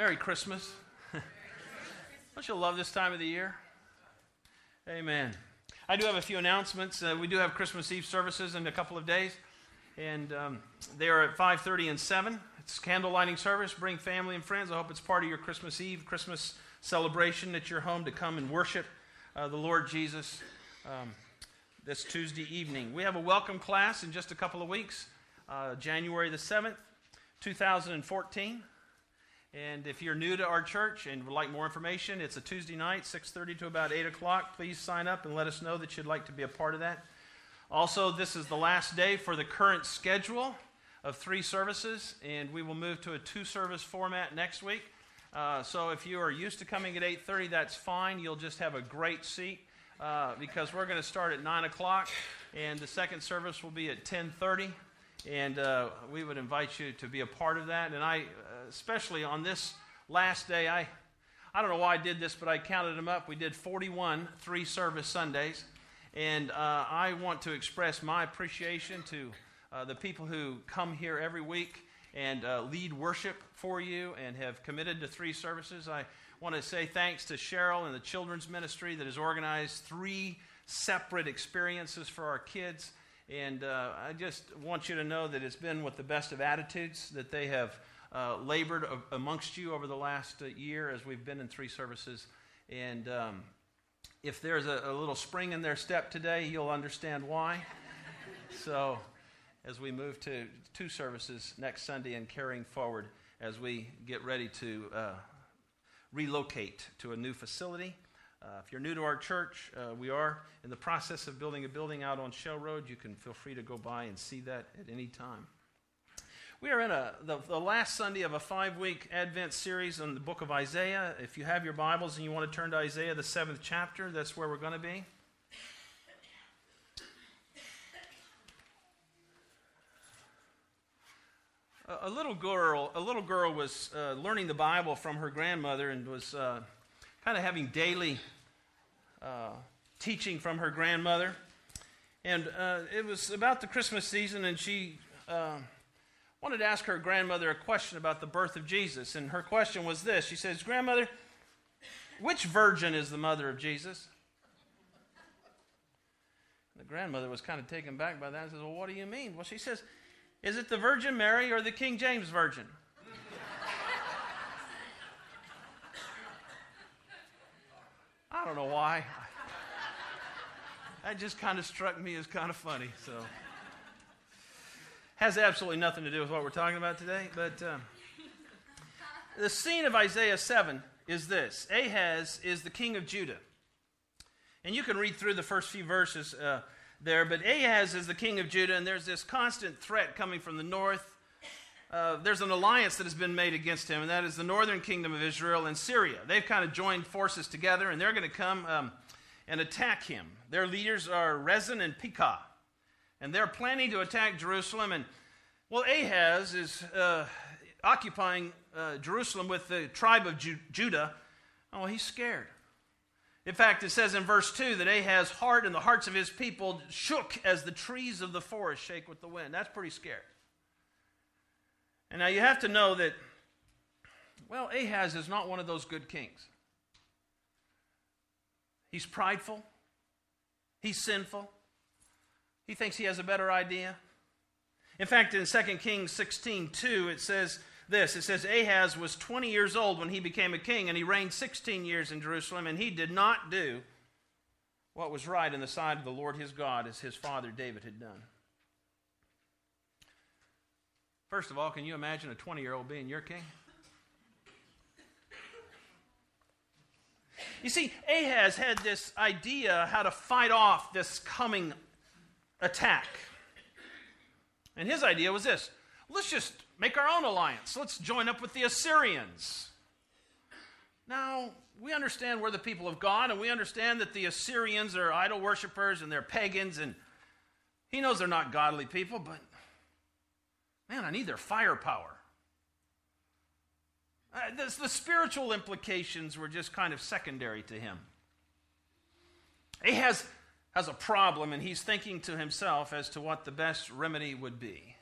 Merry Christmas. Don't you love this time of the year? Amen. I do have a few announcements. Uh, we do have Christmas Eve services in a couple of days, and um, they are at 5:30 and 7. It's candle lighting service. Bring family and friends. I hope it's part of your Christmas Eve, Christmas celebration at your home to come and worship uh, the Lord Jesus um, this Tuesday evening. We have a welcome class in just a couple of weeks, uh, January the 7th, 2014. And if you're new to our church and would like more information, it's a Tuesday night, 6:30 to about 8 o'clock. Please sign up and let us know that you'd like to be a part of that. Also, this is the last day for the current schedule of three services, and we will move to a two-service format next week. Uh, so if you are used to coming at 8:30, that's fine. You'll just have a great seat uh, because we're going to start at 9 o'clock, and the second service will be at 10:30 and uh, we would invite you to be a part of that. And I, especially on this last day, I, I don't know why I did this, but I counted them up. We did 41 three service Sundays, and uh, I want to express my appreciation to uh, the people who come here every week and uh, lead worship for you and have committed to three services. I want to say thanks to Cheryl and the children's ministry that has organized three separate experiences for our kids. And uh, I just want you to know that it's been with the best of attitudes that they have uh, labored amongst you over the last uh, year as we've been in three services. And um, if there's a, a, little spring in their step today, you'll understand why. so, as we move to two services next Sunday and carrying forward as we get ready to uh, relocate to a new facility. Uh, if you're new to our church, uh, we are in the process of building a building out on Shell Road. You can feel free to go by and see that at any time. We are in a, the, the last Sunday of a five week Advent series on the book of Isaiah. If you have your Bibles and you want to turn to Isaiah, the seventh chapter, that's where we're going to be. A, a little girl, a little girl was uh, learning the Bible from her grandmother and was uh, kind of having daily uh, teaching from her grandmother. And uh, it was about the Christmas season, and she uh, wanted to ask her grandmother a question about the birth of Jesus. And her question was this She says, Grandmother, which virgin is the mother of Jesus? The grandmother was kind of taken back by that and says, Well, what do you mean? Well, she says, Is it the Virgin Mary or the King James Virgin? I don't know why. that just kind of struck me as kind of funny. So, has absolutely nothing to do with what we're talking about today. But um, the scene of Isaiah 7 is this Ahaz is the king of Judah. And you can read through the first few verses uh, there, but Ahaz is the king of Judah, and there's this constant threat coming from the north uh, there's an alliance that has been made against him, and that is the northern kingdom of Israel and Syria. They've kind of joined forces together, and they're going to come um, and attack him. Their leaders are Rezin and Pekah, and they're planning to attack Jerusalem. And well, Ahaz is uh, occupying uh, Jerusalem with the tribe of Ju- Judah. Oh, he's scared. In fact, it says in verse 2 that Ahaz's heart and the hearts of his people shook as the trees of the forest shake with the wind. That's pretty scary. And now you have to know that, well, Ahaz is not one of those good kings. He's prideful, he's sinful, he thinks he has a better idea. In fact, in 2 Kings 16 2, it says this it says, Ahaz was 20 years old when he became a king, and he reigned 16 years in Jerusalem, and he did not do what was right in the sight of the Lord his God as his father David had done. First of all, can you imagine a 20 year old being your king? You see, Ahaz had this idea how to fight off this coming attack. And his idea was this let's just make our own alliance. Let's join up with the Assyrians. Now, we understand we're the people of God, and we understand that the Assyrians are idol worshippers and they're pagans, and he knows they're not godly people, but Man, I need their firepower. Uh, the, the spiritual implications were just kind of secondary to him. He has, a problem, and he's thinking to himself as to what the best remedy would be.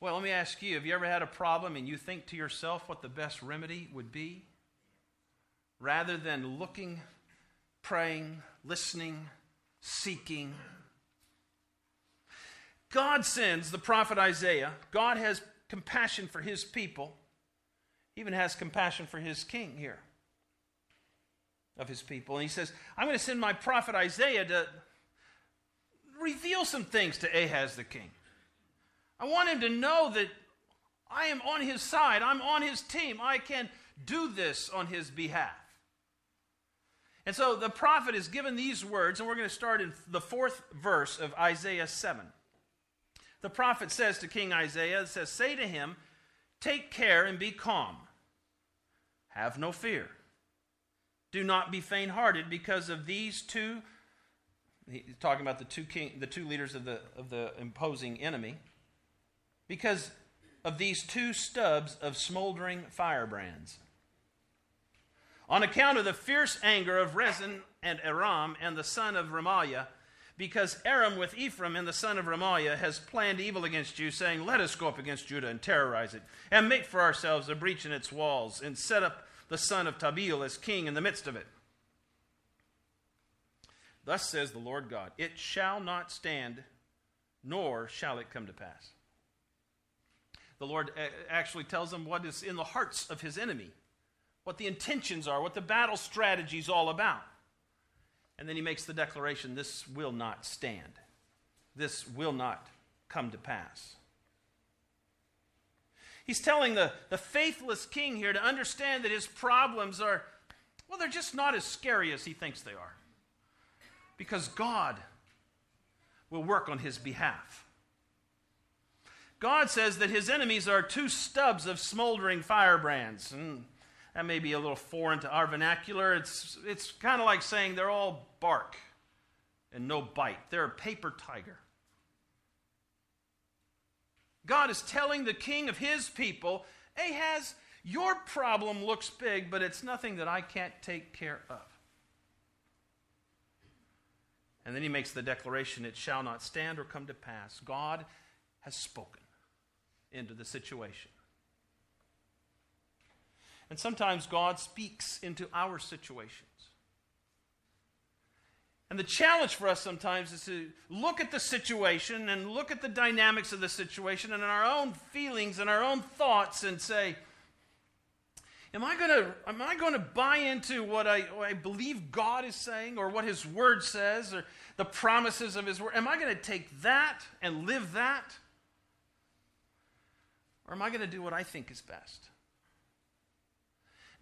Well, let me ask you have you ever had a problem and you think to yourself what the best remedy would be? Rather than looking, praying, listening, seeking. God sends the prophet Isaiah. God has compassion for his people, even has compassion for his king here of his people. And he says, I'm going to send my prophet Isaiah to reveal some things to Ahaz the king. I want him to know that I am on his side, I'm on his team, I can do this on his behalf. And so the prophet is given these words, and we're going to start in the fourth verse of Isaiah 7. The prophet says to King Isaiah, says, Say to him, Take care and be calm. Have no fear. Do not be faint hearted because of these two. He's talking about the two, king, the two leaders of the, of the imposing enemy. Because of these two stubs of smoldering firebrands. On account of the fierce anger of Rezin and Aram and the son of Remaliah, because Aram with Ephraim and the son of Remaliah has planned evil against you, saying, Let us go up against Judah and terrorize it, and make for ourselves a breach in its walls, and set up the son of Tabeel as king in the midst of it. Thus says the Lord God It shall not stand, nor shall it come to pass. The Lord eh, actually tells them what is in the hearts of his enemy, what the intentions are, what the battle strategy is all about. And then he makes the declaration this will not stand, this will not come to pass. He's telling the, the faithless king here to understand that his problems are, well, they're just not as scary as he thinks they are. Because God will work on his behalf. God says that his enemies are two stubs of smoldering firebrands. And that may be a little foreign to our vernacular. It's, it's kind of like saying they're all bark and no bite. They're a paper tiger. God is telling the king of his people, Ahaz, your problem looks big, but it's nothing that I can't take care of. And then he makes the declaration, it shall not stand or come to pass. God has spoken into the situation. And sometimes God speaks into our situations. And the challenge for us sometimes is to look at the situation and look at the dynamics of the situation and our own feelings and our own thoughts and say, Am I going to am I to buy into what I, what I believe God is saying or what His Word says or the promises of His Word? Am I going to take that and live that? Or am I going to do what I think is best?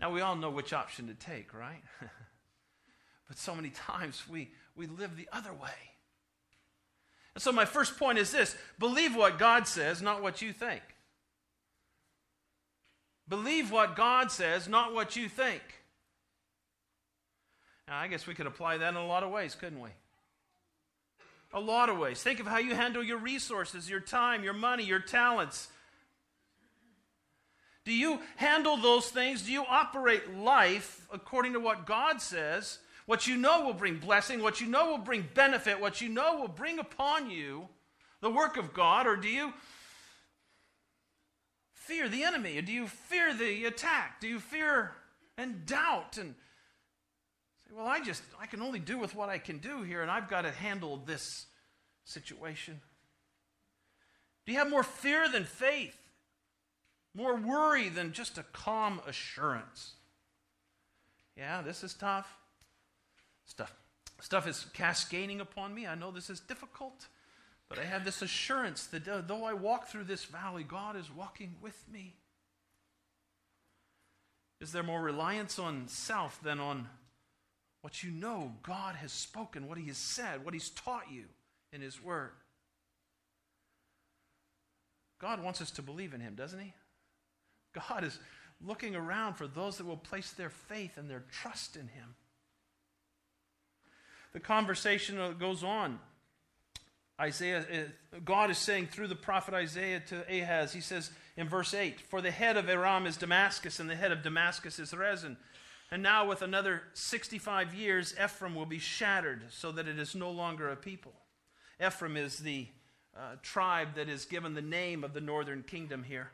Now, we all know which option to take, right? but so many times we, we live the other way. And so, my first point is this believe what God says, not what you think. Believe what God says, not what you think. Now, I guess we could apply that in a lot of ways, couldn't we? A lot of ways. Think of how you handle your resources, your time, your money, your talents. Do you handle those things? Do you operate life according to what God says? What you know will bring blessing, what you know will bring benefit, what you know will bring upon you the work of God, or do you fear the enemy? Or do you fear the attack? Do you fear and doubt and say, well, I just, I can only do with what I can do here, and I've got to handle this situation? Do you have more fear than faith? More worry than just a calm assurance? Yeah, this is tough. Stuff, stuff is cascading upon me. I know this is difficult, but I have this assurance that uh, though I walk through this valley, God is walking with me. Is there more reliance on self than on what you know God has spoken, what He has said, what He's taught you in His Word? God wants us to believe in Him, doesn't He? God is looking around for those that will place their faith and their trust in Him the conversation goes on. Isaiah, uh, God is saying through the prophet Isaiah to Ahaz, he says in verse 8, For the head of Aram is Damascus, and the head of Damascus is Rezin. And now, with another 65 years, Ephraim will be shattered so that it is no longer a people. Ephraim is the uh, tribe that is given the name of the northern kingdom here.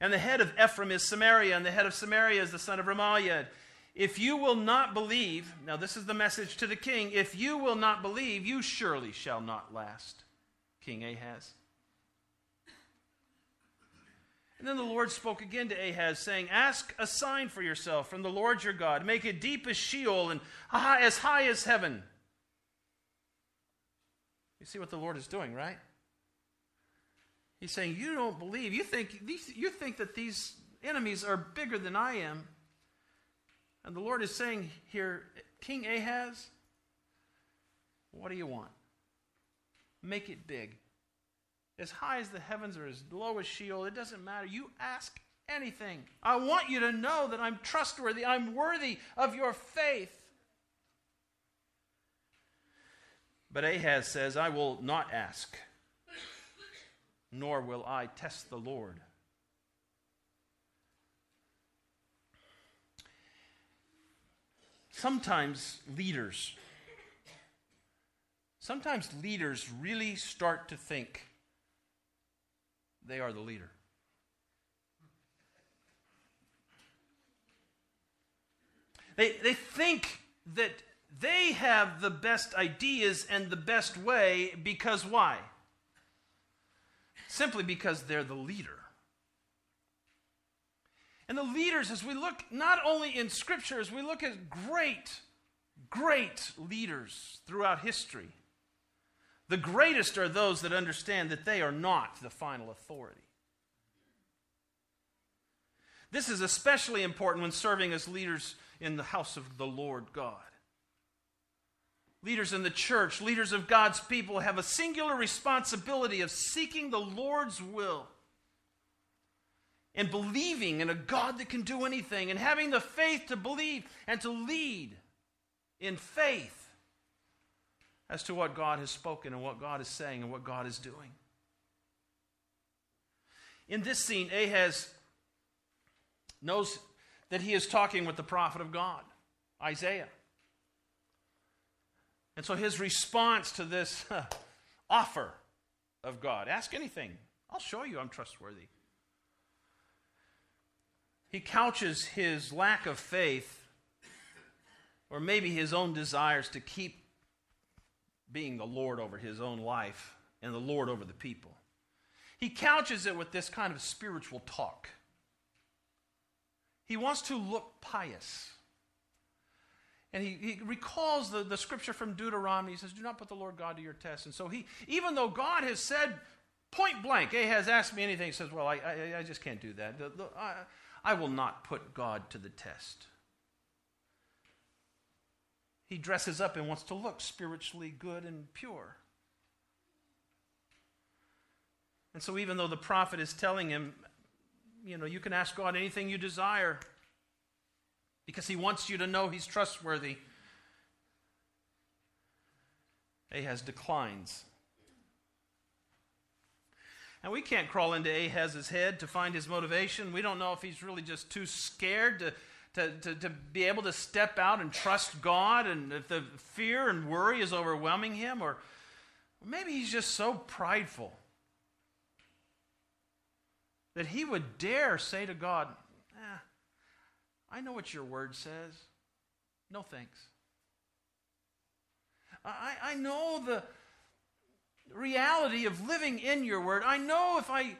And the head of Ephraim is Samaria, and the head of Samaria is the son of Remaliah. If you will not believe, now this is the message to the king, if you will not believe, you surely shall not last, King Ahaz. And then the Lord spoke again to Ahaz, saying, Ask a sign for yourself from the Lord your God. Make it deep as Sheol and as high as heaven. You see what the Lord is doing, right? He's saying, You don't believe. You think, you think that these enemies are bigger than I am. And the Lord is saying here, King Ahaz, what do you want? Make it big as high as the heavens or as low as Sheol. It doesn't matter. You ask anything. I want you to know that I'm trustworthy. I'm worthy of your faith. But Ahaz says, I will not ask, nor will I test the Lord. Sometimes leaders, sometimes leaders really start to think they are the leader. They, they think that they have the best ideas and the best way because why? Simply because they're the leader. And the leaders, as we look not only in Scripture, as we look at great, great leaders throughout history, the greatest are those that understand that they are not the final authority. This is especially important when serving as leaders in the house of the Lord God. Leaders in the church, leaders of God's people, have a singular responsibility of seeking the Lord's will and believing in a God that can do anything and having the faith to believe and to lead in faith as to what God has spoken and what God is saying and what God is doing. In this scene, Ahaz knows that he is talking with the prophet of God, Isaiah. And so his response to this offer of God ask anything, I'll show you I'm trustworthy. He couches his lack of faith, or maybe his own desires to keep being the Lord over his own life and the Lord over the people. He couches it with this kind of spiritual talk. He wants to look pious. And he, he recalls the, the scripture from Deuteronomy. He says, Do not put the Lord God to your test. And so he, even though God has said point blank, Ahaz asked me anything, he says, Well, I, I, I just can't do that. The, the, I will not put God to the test. He dresses up and wants to look spiritually good and pure. And so, even though the prophet is telling him, you know, you can ask God anything you desire because he wants you to know he's trustworthy, Ahaz declines. And we can't crawl into Ahaz's head to find his motivation. We don't know if he's really just too scared to to, to, to be able to step out and trust God, and if the fear and worry is overwhelming him, or maybe he's just so prideful that he would dare say to God, eh, I know what your word says. No thanks. I, I know the reality of living in your word. I know if I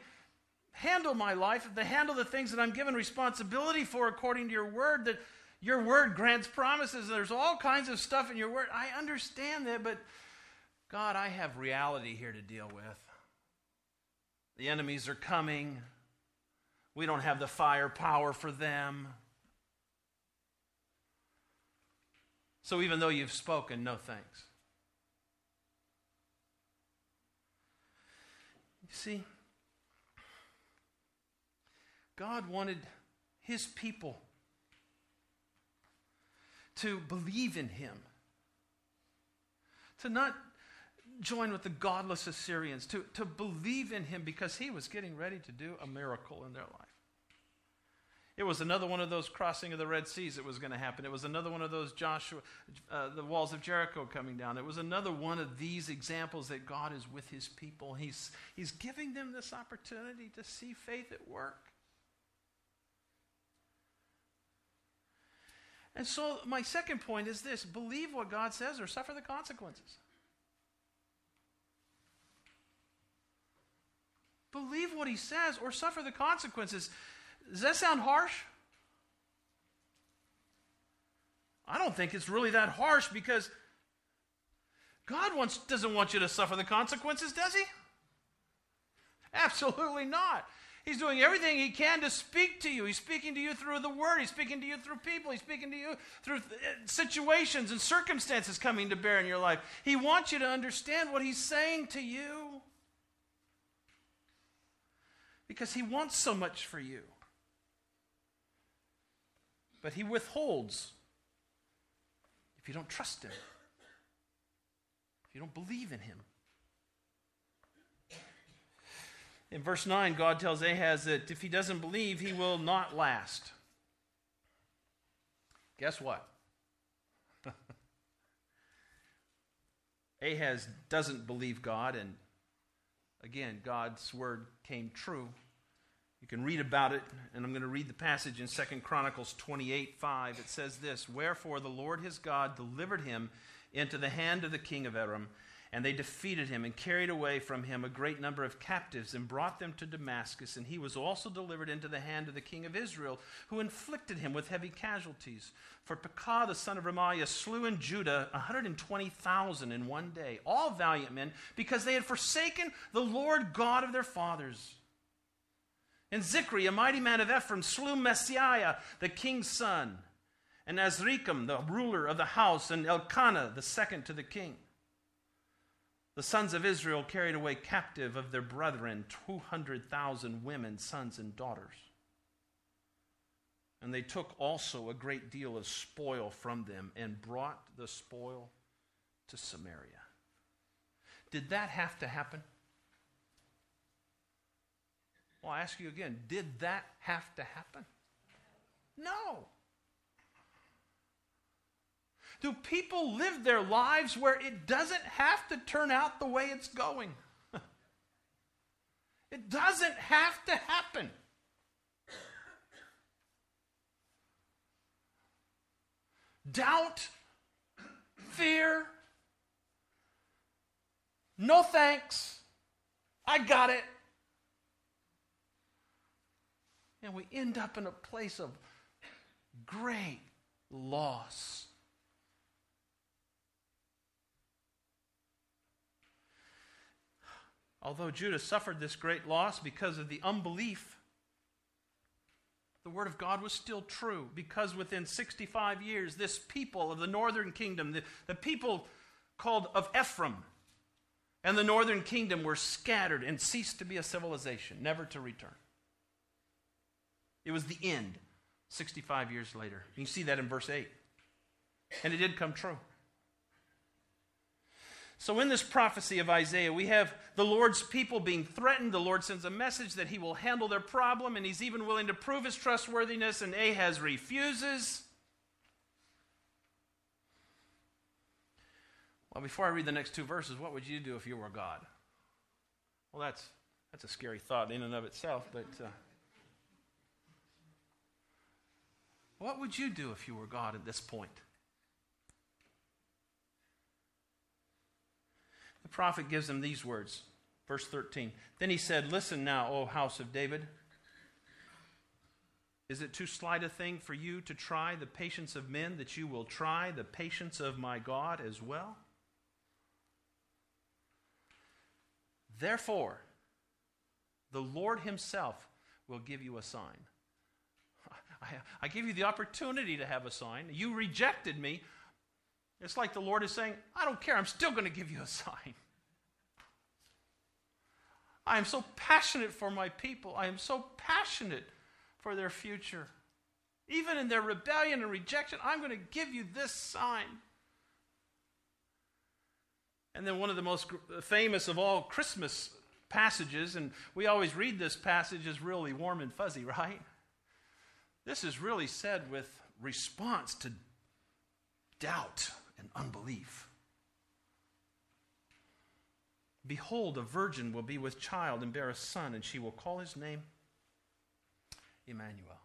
handle my life, if they handle the things that I'm given responsibility for according to your word, that your word grants promises. There's all kinds of stuff in your word. I understand that, but God, I have reality here to deal with. The enemies are coming. We don't have the firepower for them. So even though you've spoken, no thanks. You see, God wanted his people to believe in him, to not join with the godless Assyrians, to, to believe in him because he was getting ready to do a miracle in their life. It was another one of those crossing of the Red Seas that was going to happen. It was another one of those Joshua, uh, the walls of Jericho coming down. It was another one of these examples that God is with his people. He's, he's giving them this opportunity to see faith at work. And so, my second point is this believe what God says or suffer the consequences. Believe what he says or suffer the consequences. Does that sound harsh? I don't think it's really that harsh because God wants, doesn't want you to suffer the consequences, does he? Absolutely not. He's doing everything he can to speak to you. He's speaking to you through the word. He's speaking to you through people. He's speaking to you through uh, situations and circumstances coming to bear in your life. He wants you to understand what he's saying to you because he wants so much for you. But he withholds if you don't trust him, if you don't believe in him. In verse 9, God tells Ahaz that if he doesn't believe, he will not last. Guess what? Ahaz doesn't believe God, and again, God's word came true. You can read about it, and I'm going to read the passage in 2 Chronicles 28 5. It says this Wherefore the Lord his God delivered him into the hand of the king of Aram, and they defeated him and carried away from him a great number of captives and brought them to Damascus. And he was also delivered into the hand of the king of Israel, who inflicted him with heavy casualties. For Pekah the son of Remaliah slew in Judah 120,000 in one day, all valiant men, because they had forsaken the Lord God of their fathers. And Zichri, a mighty man of Ephraim, slew Maaseiah, the king's son, and Azrikam, the ruler of the house, and Elkanah, the second to the king. The sons of Israel carried away captive of their brethren 200,000 women, sons, and daughters. And they took also a great deal of spoil from them and brought the spoil to Samaria. Did that have to happen? Well, I ask you again did that have to happen? No. Do people live their lives where it doesn't have to turn out the way it's going? it doesn't have to happen. Doubt, fear, no thanks, I got it. And we end up in a place of great loss. Although Judah suffered this great loss because of the unbelief, the word of God was still true because within 65 years, this people of the northern kingdom, the, the people called of Ephraim, and the northern kingdom were scattered and ceased to be a civilization, never to return. It was the end 65 years later. You see that in verse 8. And it did come true. So, in this prophecy of Isaiah, we have the Lord's people being threatened. The Lord sends a message that he will handle their problem, and he's even willing to prove his trustworthiness, and Ahaz refuses. Well, before I read the next two verses, what would you do if you were God? Well, that's, that's a scary thought in and of itself, but. Uh, What would you do if you were God at this point? The prophet gives them these words. Verse 13. Then he said, Listen now, O house of David. Is it too slight a thing for you to try the patience of men that you will try the patience of my God as well? Therefore, the Lord himself will give you a sign. I, I give you the opportunity to have a sign. You rejected me. It's like the Lord is saying, I don't care. I'm still going to give you a sign. I am so passionate for my people. I am so passionate for their future. Even in their rebellion and rejection, I'm going to give you this sign. And then one of the most uh, famous of all Christmas passages, and we always read this passage as really warm and fuzzy, right? This is really said with response to doubt and unbelief. Behold, a virgin will be with child and bear a son, and she will call his name Emmanuel.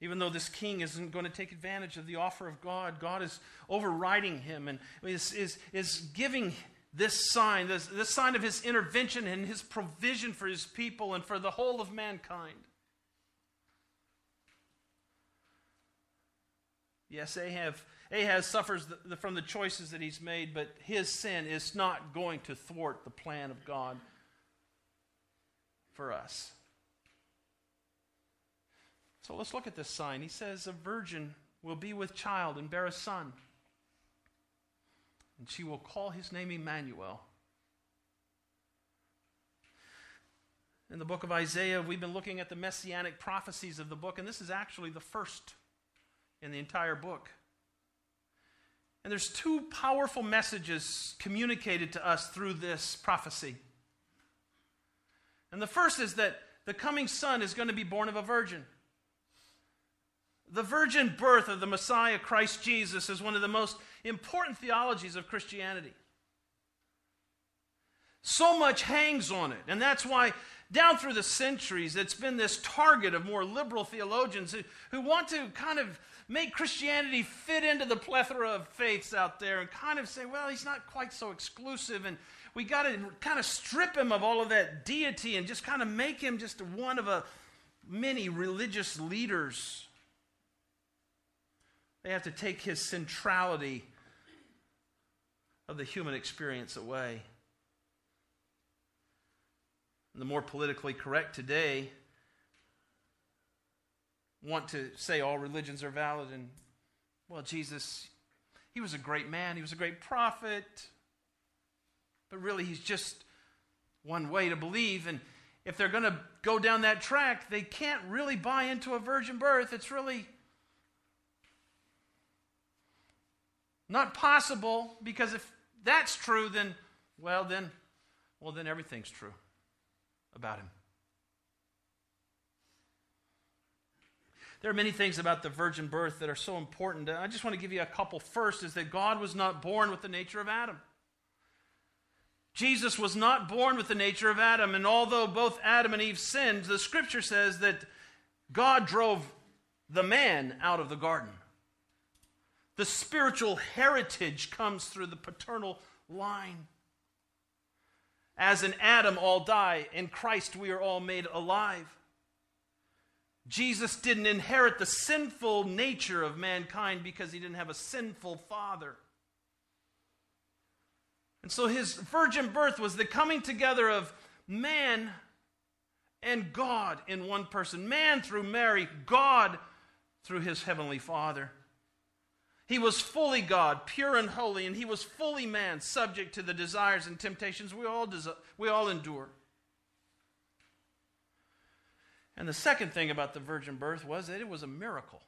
Even though this king isn't going to take advantage of the offer of God, God is overriding him and is, is, is giving this sign, this, this sign of his intervention and his provision for his people and for the whole of mankind. Yes, Ahab, Ahaz suffers the, the, from the choices that he's made, but his sin is not going to thwart the plan of God for us. So let's look at this sign. He says, A virgin will be with child and bear a son, and she will call his name Emmanuel. In the book of Isaiah, we've been looking at the messianic prophecies of the book, and this is actually the first in the entire book. And there's two powerful messages communicated to us through this prophecy. And the first is that the coming son is going to be born of a virgin. The virgin birth of the Messiah, Christ Jesus, is one of the most important theologies of Christianity. So much hangs on it. And that's why, down through the centuries, it's been this target of more liberal theologians who, who want to kind of make Christianity fit into the plethora of faiths out there and kind of say, well, he's not quite so exclusive. And we got to kind of strip him of all of that deity and just kind of make him just one of a many religious leaders they have to take his centrality of the human experience away. And the more politically correct today want to say all religions are valid and, well, Jesus, he was a great man, he was a great prophet, but really he's just one way to believe. And if they're going to go down that track, they can't really buy into a virgin birth. It's really Not possible, because if that's true, then, well, then, well, then everything's true about him. There are many things about the virgin birth that are so important. I just want to give you a couple. First is that God was not born with the nature of Adam. Jesus was not born with the nature of Adam, and although both Adam and Eve sinned, the scripture says that God drove the man out of the garden. The spiritual heritage comes through the paternal line. As in Adam, all die. In Christ, we are all made alive. Jesus didn't inherit the sinful nature of mankind because he didn't have a sinful father. And so his virgin birth was the coming together of man and God in one person. Man through Mary, God through his heavenly Father. He was fully God, pure and holy, and he was fully man, subject to the desires and temptations we all, desi- we all endure. And the second thing about the virgin birth was that it was a miracle.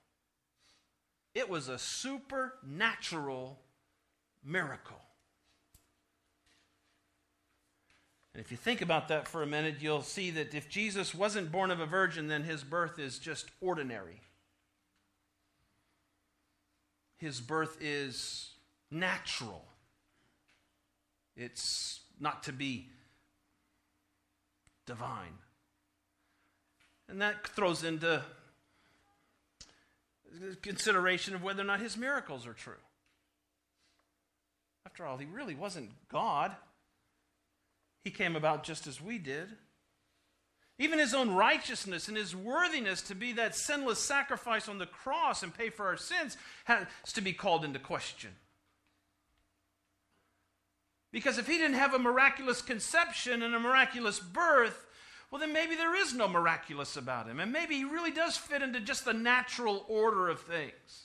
It was a supernatural miracle. And if you think about that for a minute, you'll see that if Jesus wasn't born of a virgin, then his birth is just ordinary his birth is natural. It's not to be divine. And that throws into consideration of whether or not his miracles are true. After all, he really wasn't God. He came about just as we did. Even his own righteousness and his worthiness to be that sinless sacrifice on the cross and pay for our sins has to be called into question. Because if he didn't have a miraculous conception and a miraculous birth, well, then maybe there is no miraculous about him. And maybe he really does fit into just the natural order of things.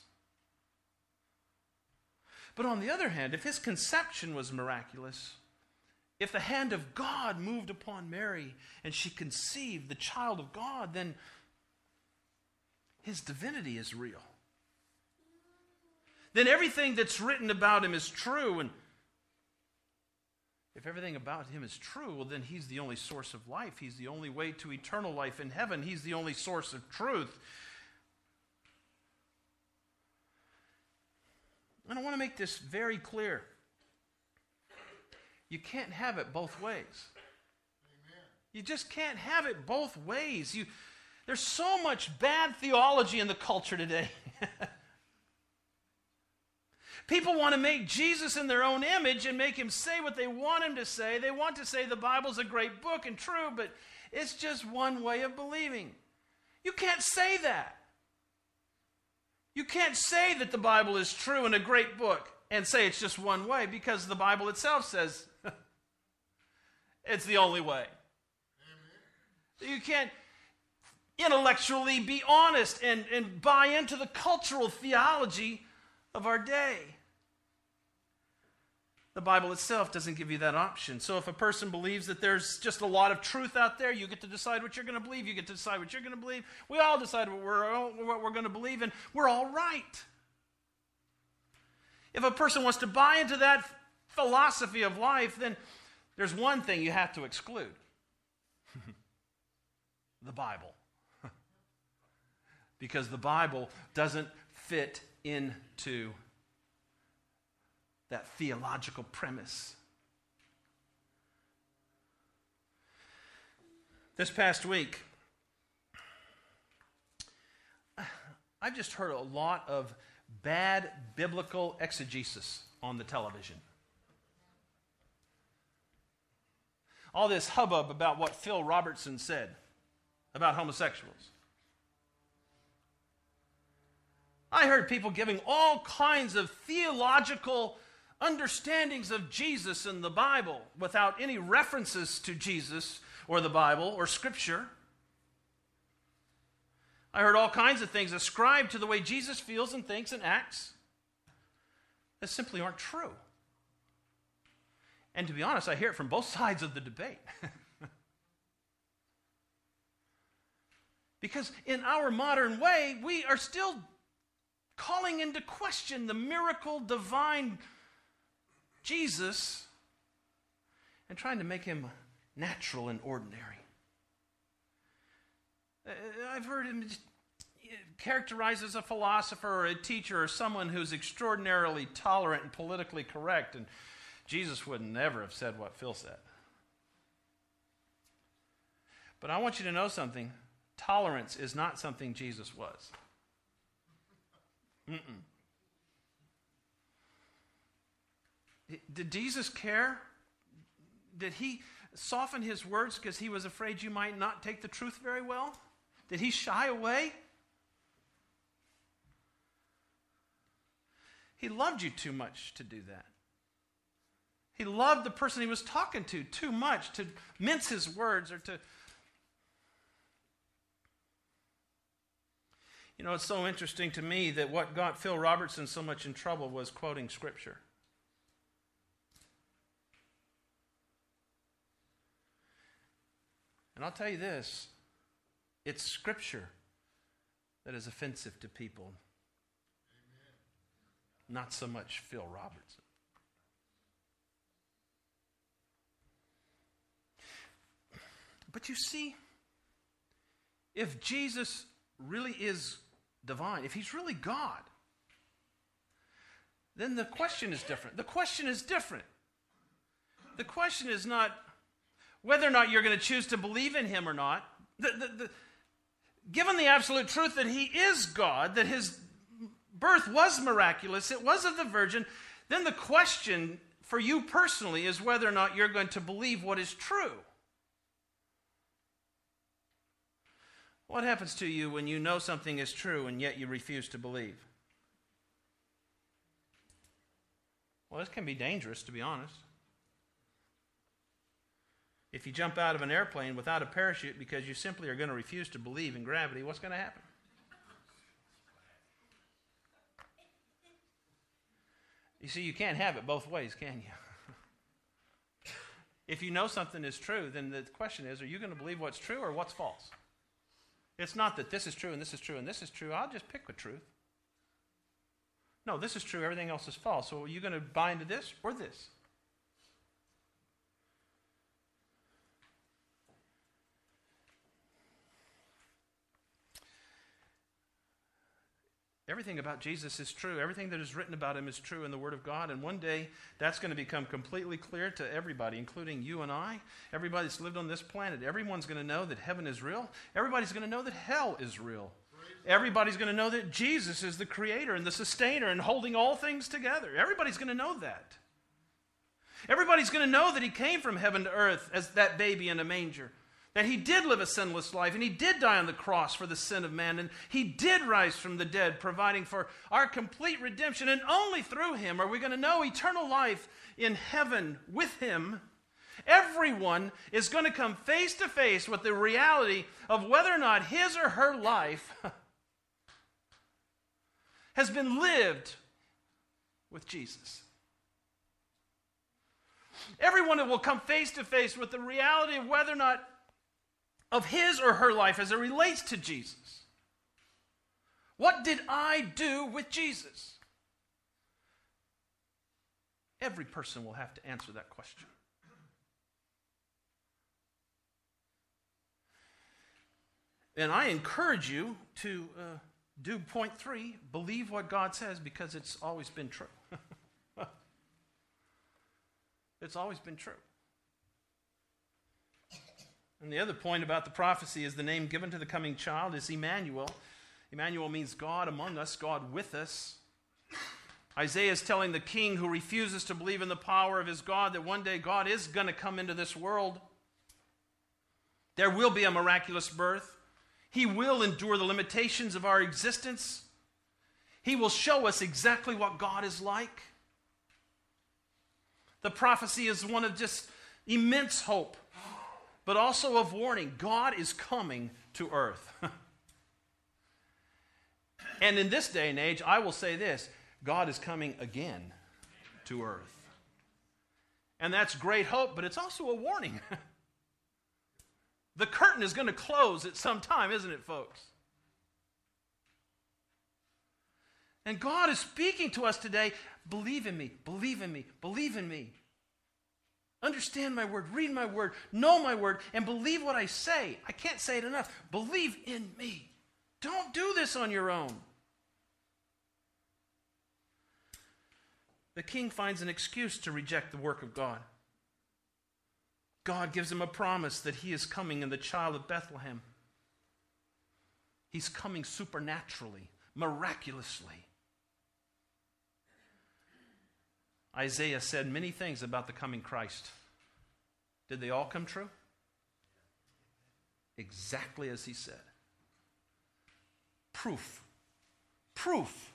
But on the other hand, if his conception was miraculous, if the hand of God moved upon Mary and she conceived the child of God, then his divinity is real. Then everything that's written about him is true. And if everything about him is true, well, then he's the only source of life. He's the only way to eternal life in heaven. He's the only source of truth. And I want to make this very clear. You can't have it both ways. Amen. You just can't have it both ways. You, there's so much bad theology in the culture today. People want to make Jesus in their own image and make him say what they want him to say. They want to say the Bible's a great book and true, but it's just one way of believing. You can't say that. You can't say that the Bible is true and a great book and say it's just one way because the Bible itself says it's the only way. Amen. You can't intellectually be honest and, and buy into the cultural theology of our day. The Bible itself doesn't give you that option. So if a person believes that there's just a lot of truth out there, you get to decide what you're going to believe. You get to decide what you're going to believe. We all decide what we're, what we're going to believe, and we're all right. If a person wants to buy into that philosophy of life, then there's one thing you have to exclude the Bible. because the Bible doesn't fit into that theological premise. This past week, I've just heard a lot of bad biblical exegesis on the television. All this hubbub about what Phil Robertson said about homosexuals. I heard people giving all kinds of theological understandings of Jesus and the Bible without any references to Jesus or the Bible or Scripture. I heard all kinds of things ascribed to the way Jesus feels and thinks and acts that simply aren't true. And to be honest, I hear it from both sides of the debate. because in our modern way, we are still calling into question the miracle divine Jesus and trying to make him natural and ordinary. Uh, I've heard him characterized as a philosopher or a teacher or someone who's extraordinarily tolerant and politically correct, and Jesus would never have said what Phil said. But I want you to know something tolerance is not something Jesus was. Mm-mm. Did Jesus care? Did he soften his words because he was afraid you might not take the truth very well? Did he shy away? He loved you too much to do that. He loved the person he was talking to too much to mince his words or to. You know, it's so interesting to me that what got Phil Robertson so much in trouble was quoting Scripture. And I'll tell you this it's Scripture that is offensive to people, Amen. not so much Phil Robertson. But you see, if Jesus really is divine, if he's really God, then the question is different. The question is different. The question is not whether or not you're going to choose to believe in him or not. The, the, the, given the absolute truth that he is God, that his birth was miraculous, it was of the virgin, then the question for you personally is whether or not you're going to believe what is true. What happens to you when you know something is true and yet you refuse to believe? Well, this can be dangerous, to be honest. If you jump out of an airplane without a parachute because you simply are going to refuse to believe in gravity, what's going to happen? You see, you can't have it both ways, can you? if you know something is true, then the question is are you going to believe what's true or what's false? It's not that this is true and this is true and this is true. I'll just pick a truth. No, this is true, everything else is false. So are you going to buy into this or this? Everything about Jesus is true. Everything that is written about him is true in the Word of God. And one day, that's going to become completely clear to everybody, including you and I. Everybody that's lived on this planet. Everyone's going to know that heaven is real. Everybody's going to know that hell is real. Everybody's going to know that Jesus is the creator and the sustainer and holding all things together. Everybody's going to know that. Everybody's going to know that he came from heaven to earth as that baby in a manger that he did live a sinless life and he did die on the cross for the sin of man and he did rise from the dead providing for our complete redemption. And only through him are we going to know eternal life in heaven with him. Everyone is going to come face to face with the reality of whether or not his or her life has been lived with Jesus. Everyone will come face to face with the reality of whether or not of his or her life as it relates to Jesus. What did I do with Jesus? Every person will have to answer that question. And I encourage you to uh, do point three believe what God says because it's always been true. it's always been true. And the other point about the prophecy is the name given to the coming child is Emmanuel. Emmanuel means God among us, God with us. Isaiah is telling the king who refuses to believe in the power of his God that one day God is going to come into this world. There will be a miraculous birth. He will endure the limitations of our existence. He will show us exactly what God is like. The prophecy is one of just immense hope but also of warning God is coming to earth. and in this day and age, I will say this God is coming again to earth. And that's great hope, but it's also a warning. the curtain is going to close at some time, isn't it, folks? And God is speaking to us today believe in me, believe in me, believe in me. Understand my word, read my word, know my word, and believe what I say. I can't say it enough. Believe in me. Don't do this on your own. The king finds an excuse to reject the work of God. God gives him a promise that he is coming in the child of Bethlehem. He's coming supernaturally, miraculously. Isaiah said many things about the coming Christ. Did they all come true? Exactly as he said. Proof. Proof.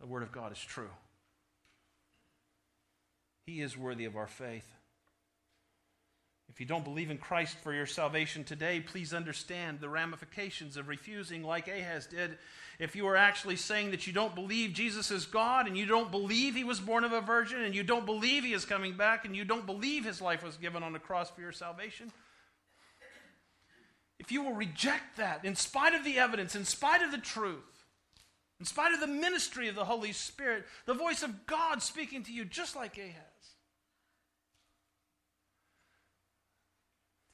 The Word of God is true. He is worthy of our faith. If you don't believe in Christ for your salvation today, please understand the ramifications of refusing, like Ahaz did. If you are actually saying that you don't believe Jesus is God, and you don't believe he was born of a virgin, and you don't believe he is coming back, and you don't believe his life was given on the cross for your salvation, if you will reject that, in spite of the evidence, in spite of the truth, in spite of the ministry of the Holy Spirit, the voice of God speaking to you, just like Ahaz,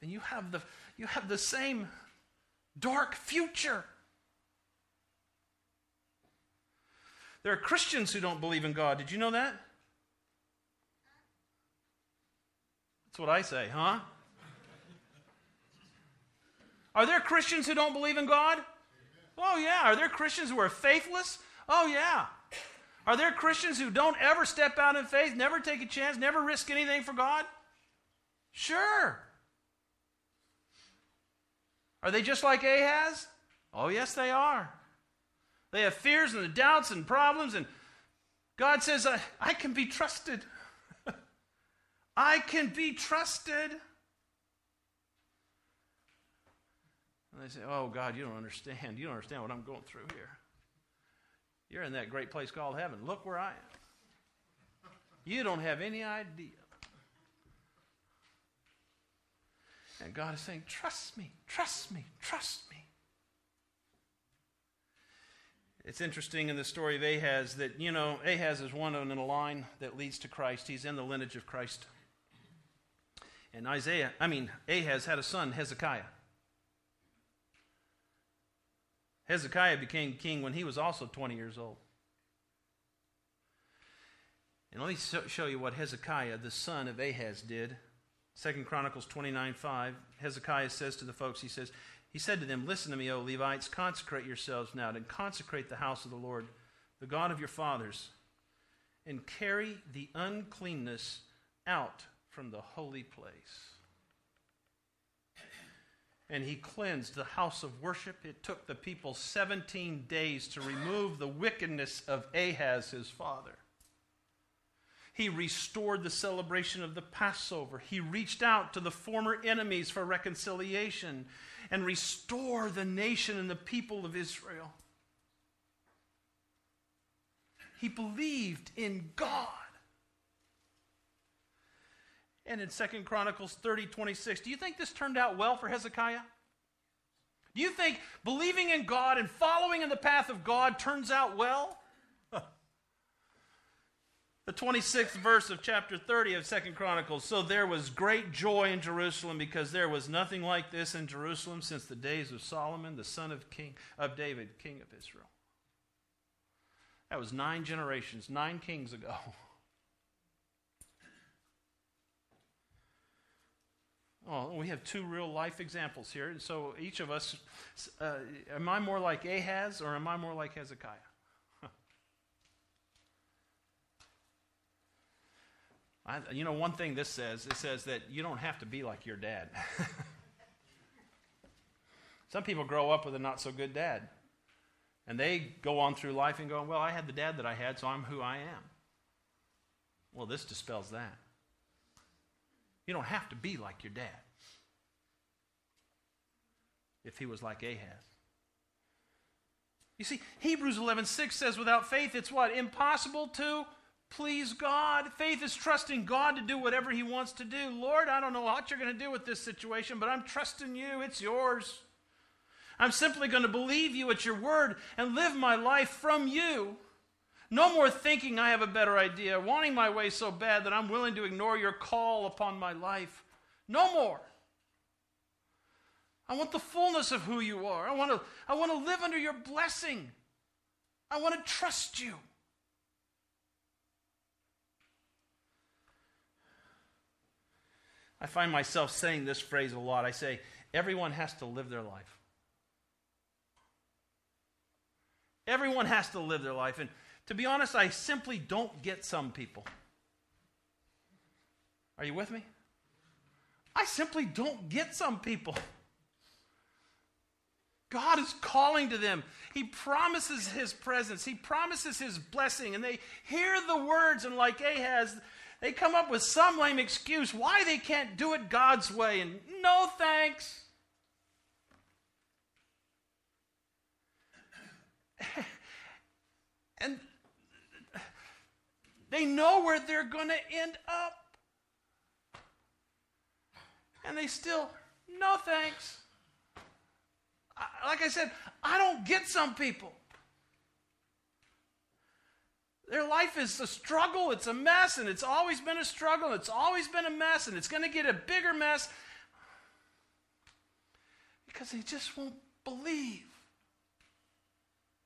then you have the, you have the same dark future. There are Christians who don't believe in God. Did you know that? That's what I say, huh? Are there Christians who don't believe in God? Oh, yeah. Are there Christians who are faithless? Oh, yeah. Are there Christians who don't ever step out in faith, never take a chance, never risk anything for God? Sure. Are they just like Ahaz? Oh, yes, they are. They have fears and the doubts and problems, and God says, I, I can be trusted. I can be trusted. And they say, Oh, God, you don't understand. You don't understand what I'm going through here. You're in that great place called heaven. Look where I am. You don't have any idea. And God is saying, Trust me, trust me, trust me. It's interesting in the story of Ahaz that, you know, Ahaz is one in a line that leads to Christ. He's in the lineage of Christ. And Isaiah, I mean, Ahaz had a son, Hezekiah. Hezekiah became king when he was also 20 years old. And let me show you what Hezekiah, the son of Ahaz, did. Second Chronicles 29 5. Hezekiah says to the folks, he says, He said to them, Listen to me, O Levites, consecrate yourselves now, and consecrate the house of the Lord, the God of your fathers, and carry the uncleanness out from the holy place. And he cleansed the house of worship. It took the people 17 days to remove the wickedness of Ahaz, his father. He restored the celebration of the Passover. He reached out to the former enemies for reconciliation and restore the nation and the people of Israel. He believed in God. And in Second Chronicles 30 26, do you think this turned out well for Hezekiah? Do you think believing in God and following in the path of God turns out well? The 26th verse of chapter 30 of Second Chronicles. So there was great joy in Jerusalem because there was nothing like this in Jerusalem since the days of Solomon, the son of King of David, king of Israel. That was nine generations, nine kings ago. Oh, we have two real life examples here. And So each of us, uh, am I more like Ahaz or am I more like Hezekiah? I, you know, one thing this says, it says that you don't have to be like your dad. Some people grow up with a not so good dad. And they go on through life and go, well, I had the dad that I had, so I'm who I am. Well, this dispels that. You don't have to be like your dad if he was like Ahaz. You see, Hebrews 11:6 says without faith it's what? Impossible to please God. Faith is trusting God to do whatever He wants to do. Lord, I don't know what you're going to do with this situation, but I'm trusting you. It's yours. I'm simply going to believe you at your word and live my life from you. No more thinking I have a better idea, wanting my way so bad that I'm willing to ignore your call upon my life. No more. I want the fullness of who you are. I want to, I want to live under your blessing. I want to trust you. I find myself saying this phrase a lot. I say, everyone has to live their life. Everyone has to live their life. And to be honest, I simply don't get some people. Are you with me? I simply don't get some people. God is calling to them. He promises His presence, He promises His blessing, and they hear the words, and like Ahaz, they come up with some lame excuse why they can't do it God's way, and no thanks. and they know where they're going to end up. And they still, no thanks. like I said, I don't get some people. Their life is a struggle, it's a mess, and it's always been a struggle, it's always been a mess, and it's going to get a bigger mess because they just won't believe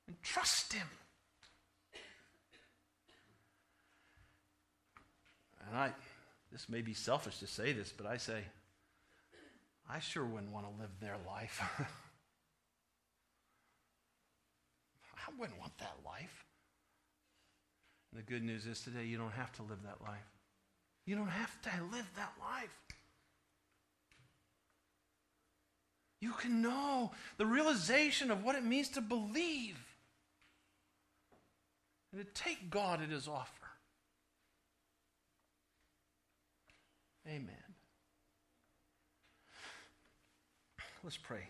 and trust Him. And I, this may be selfish to say this, but I say, I sure wouldn't want to live their life. I wouldn't want that life. The good news is today you don't have to live that life. You don't have to live that life. You can know the realization of what it means to believe and to take God at His offer. Amen. Let's pray.